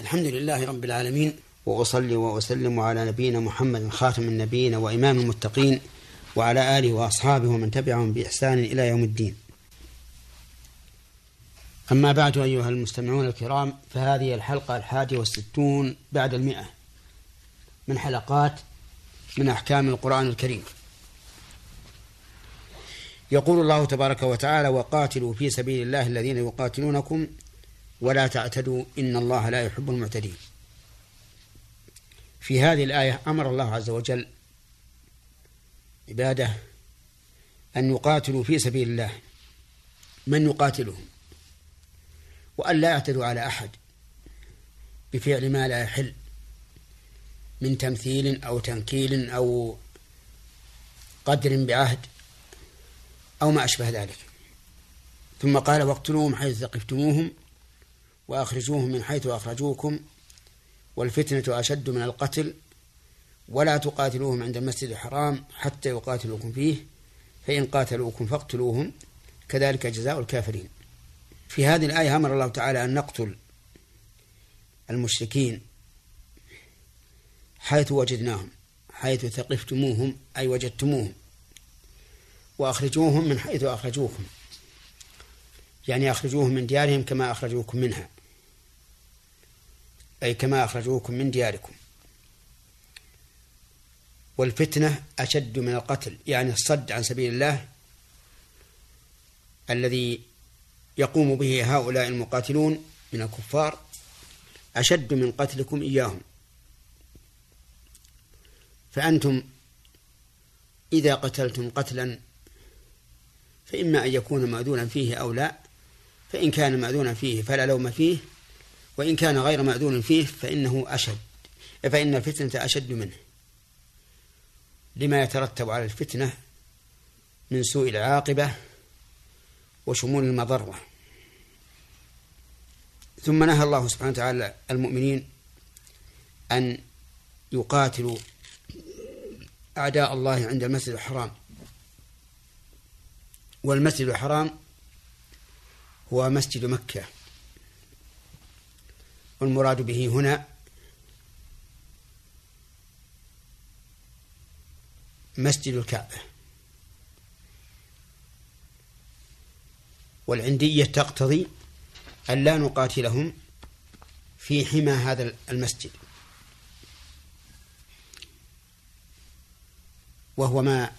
الحمد لله رب العالمين. وأصلي وأسلم على نبينا محمد خاتم النبيين وإمام المتقين وعلى آله وأصحابه ومن تبعهم بإحسان إلى يوم الدين. أما بعد أيها المستمعون الكرام فهذه الحلقة الحادية والستون بعد المئة من حلقات من أحكام القرآن الكريم. يقول الله تبارك وتعالى وقاتلوا في سبيل الله الذين يقاتلونكم ولا تعتدوا إن الله لا يحب المعتدين. في هذه الآية أمر الله عز وجل عباده أن يقاتلوا في سبيل الله. من يقاتلهم؟ وأن لا يعتدوا على أحد بفعل ما لا يحل من تمثيل أو تنكيل أو قدر بعهد أو ما أشبه ذلك. ثم قال واقتلوهم حيث ثقفتموهم وأخرجوهم من حيث أخرجوكم والفتنة أشد من القتل ولا تقاتلوهم عند المسجد الحرام حتى يقاتلوكم فيه فإن قاتلوكم فاقتلوهم كذلك جزاء الكافرين. في هذه الآية أمر الله تعالى أن نقتل المشركين حيث وجدناهم حيث ثقفتموهم أي وجدتموهم وأخرجوهم من حيث أخرجوكم يعني أخرجوهم من ديارهم كما أخرجوكم منها. أي كما أخرجوكم من دياركم. والفتنة أشد من القتل يعني الصد عن سبيل الله الذي يقوم به هؤلاء المقاتلون من الكفار أشد من قتلكم إياهم. فأنتم إذا قتلتم قتلا فإما أن يكون مأذونا فيه أو لا فإن كان مأذونا فيه فلا لوم فيه وإن كان غير مأذون فيه فإنه أشد فإن الفتنة أشد منه. لما يترتب على الفتنة من سوء العاقبة وشمول المضرة. ثم نهى الله سبحانه وتعالى المؤمنين أن يقاتلوا أعداء الله عند المسجد الحرام. والمسجد الحرام هو مسجد مكة. والمراد به هنا مسجد الكعبة. والعندية تقتضي أن لا نقاتلهم في حمى هذا المسجد. وهو ما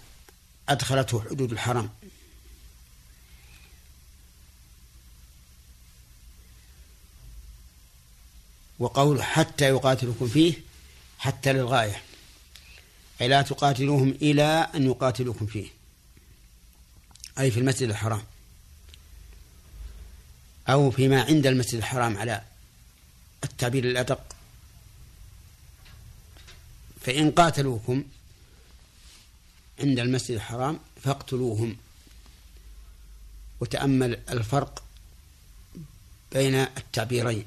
أدخلته حدود الحرم. وقول حتى يقاتلكم فيه حتى للغاية أي لا تقاتلوهم إلى أن يقاتلوكم فيه أي في المسجد الحرام أو فيما عند المسجد الحرام على التعبير الأدق. فإن قاتلوكم عند المسجد الحرام فاقتلوهم. وتأمل الفرق بين التعبيرين.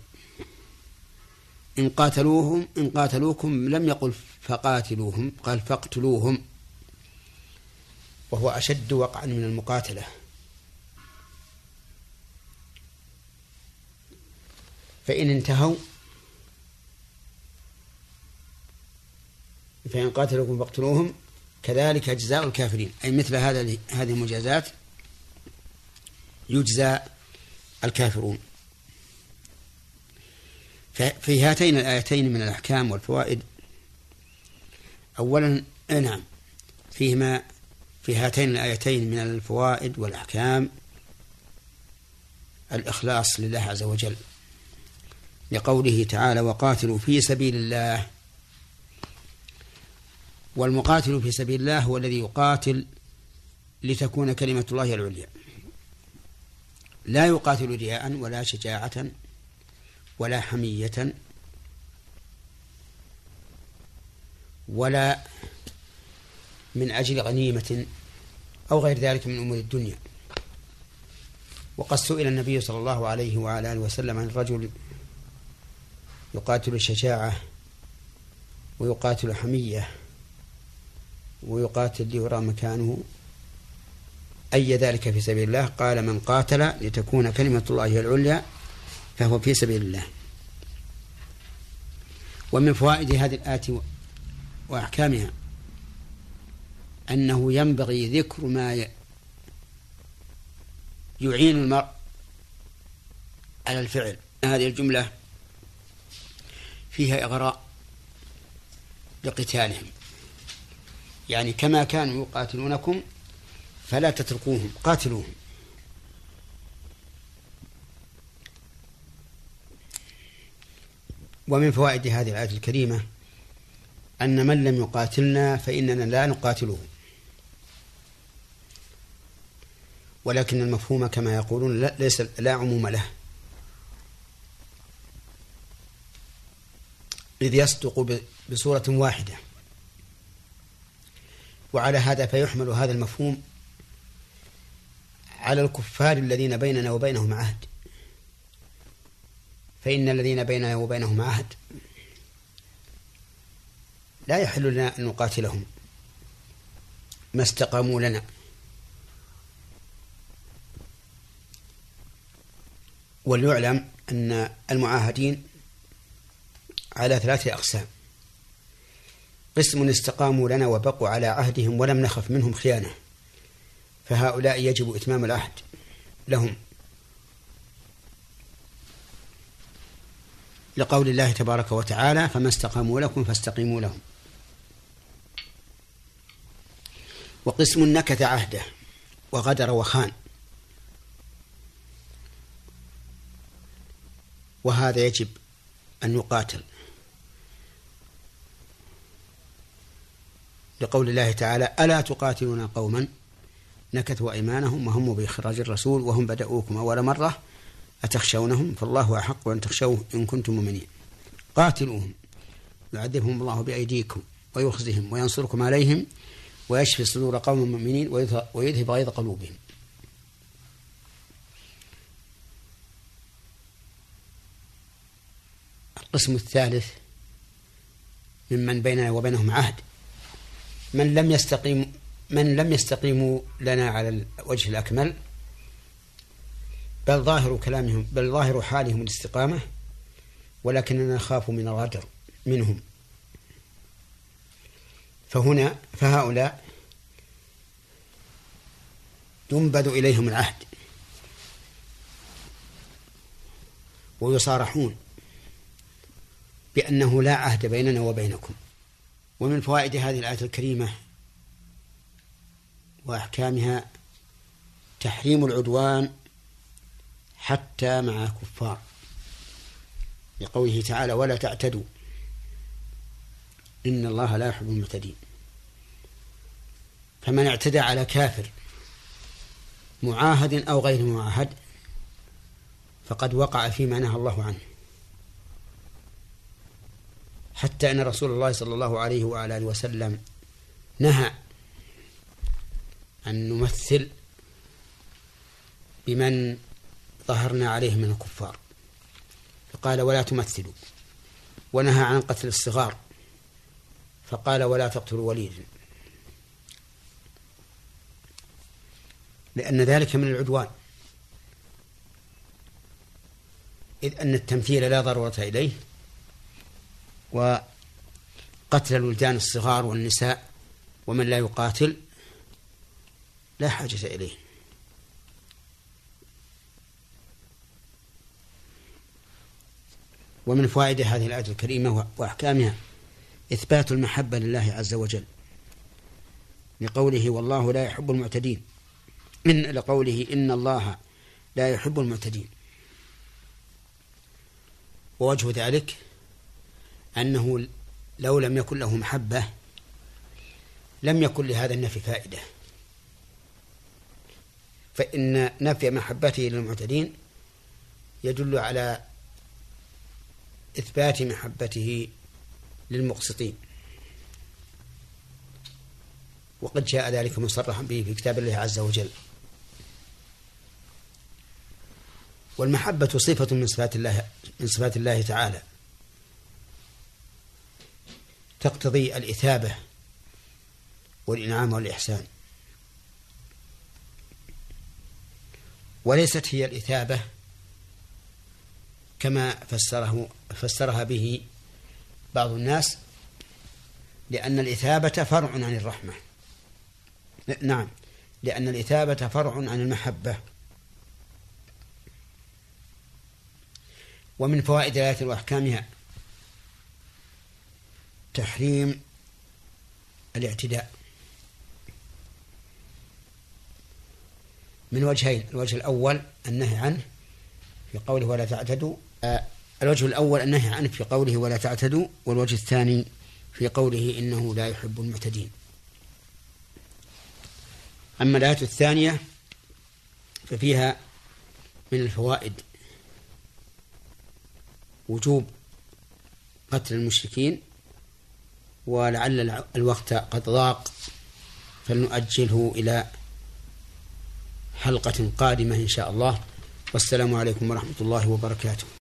إن قاتلوهم إن قاتلوكم لم يقل فقاتلوهم قال فاقتلوهم. وهو أشد وقعا من المقاتلة. فإن انتهوا فإن قاتلوكم فاقتلوهم كذلك جزاء الكافرين. أي مثل هذا هذه المجازات يجزى الكافرون. في هاتين الآيتين من الأحكام والفوائد. أولا نعم فيهما في هاتين الآيتين من الفوائد والأحكام الإخلاص لله عز وجل لقوله تعالى وقاتلوا في سبيل الله. والمقاتل في سبيل الله هو الذي يقاتل لتكون كلمة الله العليا. لا يقاتل رياء ولا شجاعة ولا حمية ولا من أجل غنيمة أو غير ذلك من أمور الدنيا. وقد سئل النبي صلى الله عليه وعلى آله وسلم عن الرجل يقاتل الشجاعة ويقاتل حمية ويقاتل ليرى مكانه أي ذلك في سبيل الله؟ قال من قاتل لتكون كلمة الله العليا فهو في سبيل الله. ومن فوائد هذه الآية وأحكامها أنه ينبغي ذكر ما يعين المرء على الفعل. هذه الجملة فيها إغراء لقتالهم. يعني كما كانوا يقاتلونكم فلا تتركوهم قاتلوهم. ومن فوائد هذه الآية الكريمة أن من لم يقاتلنا فإننا لا نقاتله. ولكن المفهوم كما يقولون لا ليس لا عموم له. إذ يصدق بصورة واحدة. وعلى هذا فيحمل هذا المفهوم على الكفار الذين بيننا وبينهم عهد. فإن الذين بيننا وبينهم عهد لا يحل لنا أن نقاتلهم ما استقاموا لنا. وليعلم أن المعاهدين على ثلاثة أقسام. قسم استقاموا لنا وبقوا على عهدهم ولم نخف منهم خيانة. فهؤلاء يجب إتمام العهد لهم. لقول الله تبارك وتعالى فما استقاموا لكم فاستقيموا لهم. وقسم نكث عهده وغدر وخان. وهذا يجب أن يقاتل. لقول الله تعالى ألا تقاتلون قوما نكثوا أيمانهم وهم بإخراج الرسول وهم بدأوكم أول مرة أتخشونهم؟ فالله أحق أن تخشوه إن كنتم مؤمنين. قاتلوهم. يعذبهم الله بأيديكم ويخزهم وينصركم عليهم ويشفي صدور قوم مؤمنين ويذهب غيظ قلوبهم. القسم الثالث ممن بيننا وبينهم عهد. من لم يستقيم من لم يستقيموا لنا على الوجه الأكمل بل ظاهر كلامهم بل ظاهر حالهم الاستقامة ولكننا نخاف من الغدر منهم. فهنا فهؤلاء ينبذ إليهم العهد. ويصارحون بأنه لا عهد بيننا وبينكم. ومن فوائد هذه الآية الكريمة وأحكامها تحريم العدوان حتى مع كفار. لقوله تعالى ولا تعتدوا إن الله لا يحب المعتدين. فمن اعتدى على كافر معاهد أو غير معاهد فقد وقع فيما نهى الله عنه. حتى أن رسول الله صلى الله عليه وعلى آله وسلم نهى أن نمثل بمن ظهرنا عليه من الكفار. فقال ولا تمثلوا. ونهى عن قتل الصغار. فقال ولا تقتلوا وليدا. لأن ذلك من العدوان. إذ أن التمثيل لا ضرورة إليه. وقتل الولدان الصغار والنساء. ومن لا يقاتل لا حاجة إليه. ومن فوائد هذه الآية الكريمة وأحكامها إثبات المحبة لله عز وجل لقوله والله لا يحب المعتدين. إن لقوله إن الله لا يحب المعتدين. ووجه ذلك أنه لو لم يكن له محبة لم يكن لهذا النفي فائدة. فإن نفي محبته للمعتدين يدل على إثبات محبته للمقسطين. وقد جاء ذلك مصرحا به في كتاب الله عز وجل. والمحبة صفة من صفات الله من صفات الله تعالى. تقتضي الإثابة والإنعام والإحسان. وليست هي الإثابة كما فسره فسرها به بعض الناس لأن الإثابة فرع عن الرحمة. نعم لأن الإثابة فرع عن المحبة. ومن فوائد الآية وأحكامها تحريم الاعتداء. من وجهين الوجه الأول النهي عنه في قوله ولا تعتدوا آه، الوجه الأول النهي عنه في قوله ولا تعتدوا والوجه الثاني في قوله إنه لا يحب المعتدين. أما الآية الثانية ففيها من الفوائد وجوب قتل المشركين ولعل الوقت قد ضاق فلنؤجله إلى حلقة قادمة إن شاء الله. والسلام عليكم ورحمة الله وبركاته.